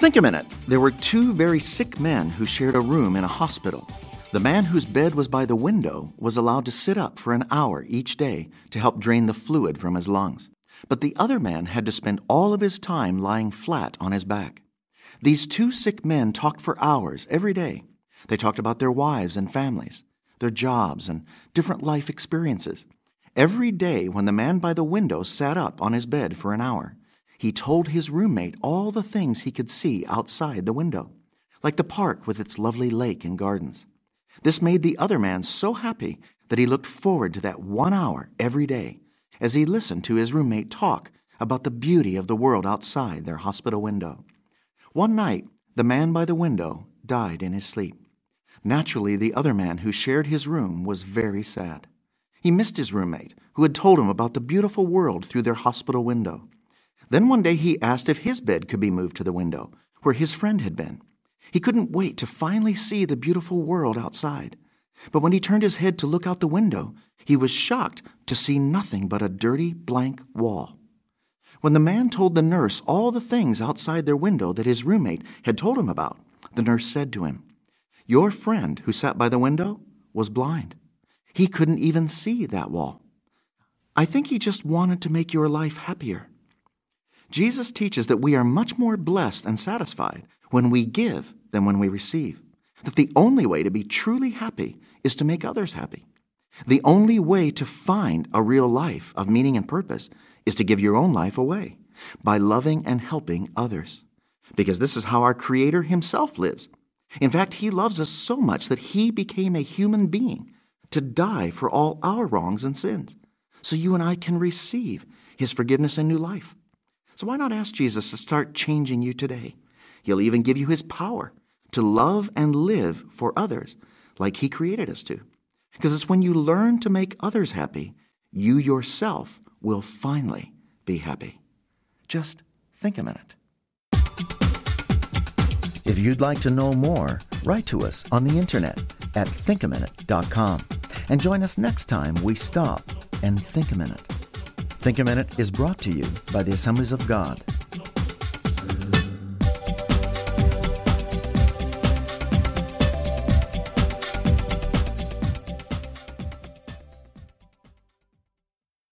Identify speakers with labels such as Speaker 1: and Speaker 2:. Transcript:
Speaker 1: Think a minute. There were two very sick men who shared a room in a hospital. The man whose bed was by the window was allowed to sit up for an hour each day to help drain the fluid from his lungs. But the other man had to spend all of his time lying flat on his back. These two sick men talked for hours every day. They talked about their wives and families, their jobs, and different life experiences. Every day, when the man by the window sat up on his bed for an hour, he told his roommate all the things he could see outside the window, like the park with its lovely lake and gardens. This made the other man so happy that he looked forward to that one hour every day as he listened to his roommate talk about the beauty of the world outside their hospital window. One night, the man by the window died in his sleep. Naturally, the other man who shared his room was very sad. He missed his roommate, who had told him about the beautiful world through their hospital window. Then one day he asked if his bed could be moved to the window, where his friend had been. He couldn't wait to finally see the beautiful world outside. But when he turned his head to look out the window, he was shocked to see nothing but a dirty, blank wall. When the man told the nurse all the things outside their window that his roommate had told him about, the nurse said to him, Your friend who sat by the window was blind. He couldn't even see that wall. I think he just wanted to make your life happier. Jesus teaches that we are much more blessed and satisfied when we give than when we receive. That the only way to be truly happy is to make others happy. The only way to find a real life of meaning and purpose is to give your own life away by loving and helping others. Because this is how our Creator Himself lives. In fact, He loves us so much that He became a human being to die for all our wrongs and sins, so you and I can receive His forgiveness and new life. So why not ask Jesus to start changing you today? He'll even give you his power to love and live for others like he created us to. Because it's when you learn to make others happy, you yourself will finally be happy. Just think a minute. If you'd like to know more, write to us on the internet at thinkaminute.com and join us next time we stop and think a minute. Think a Minute is brought to you by the Assemblies of God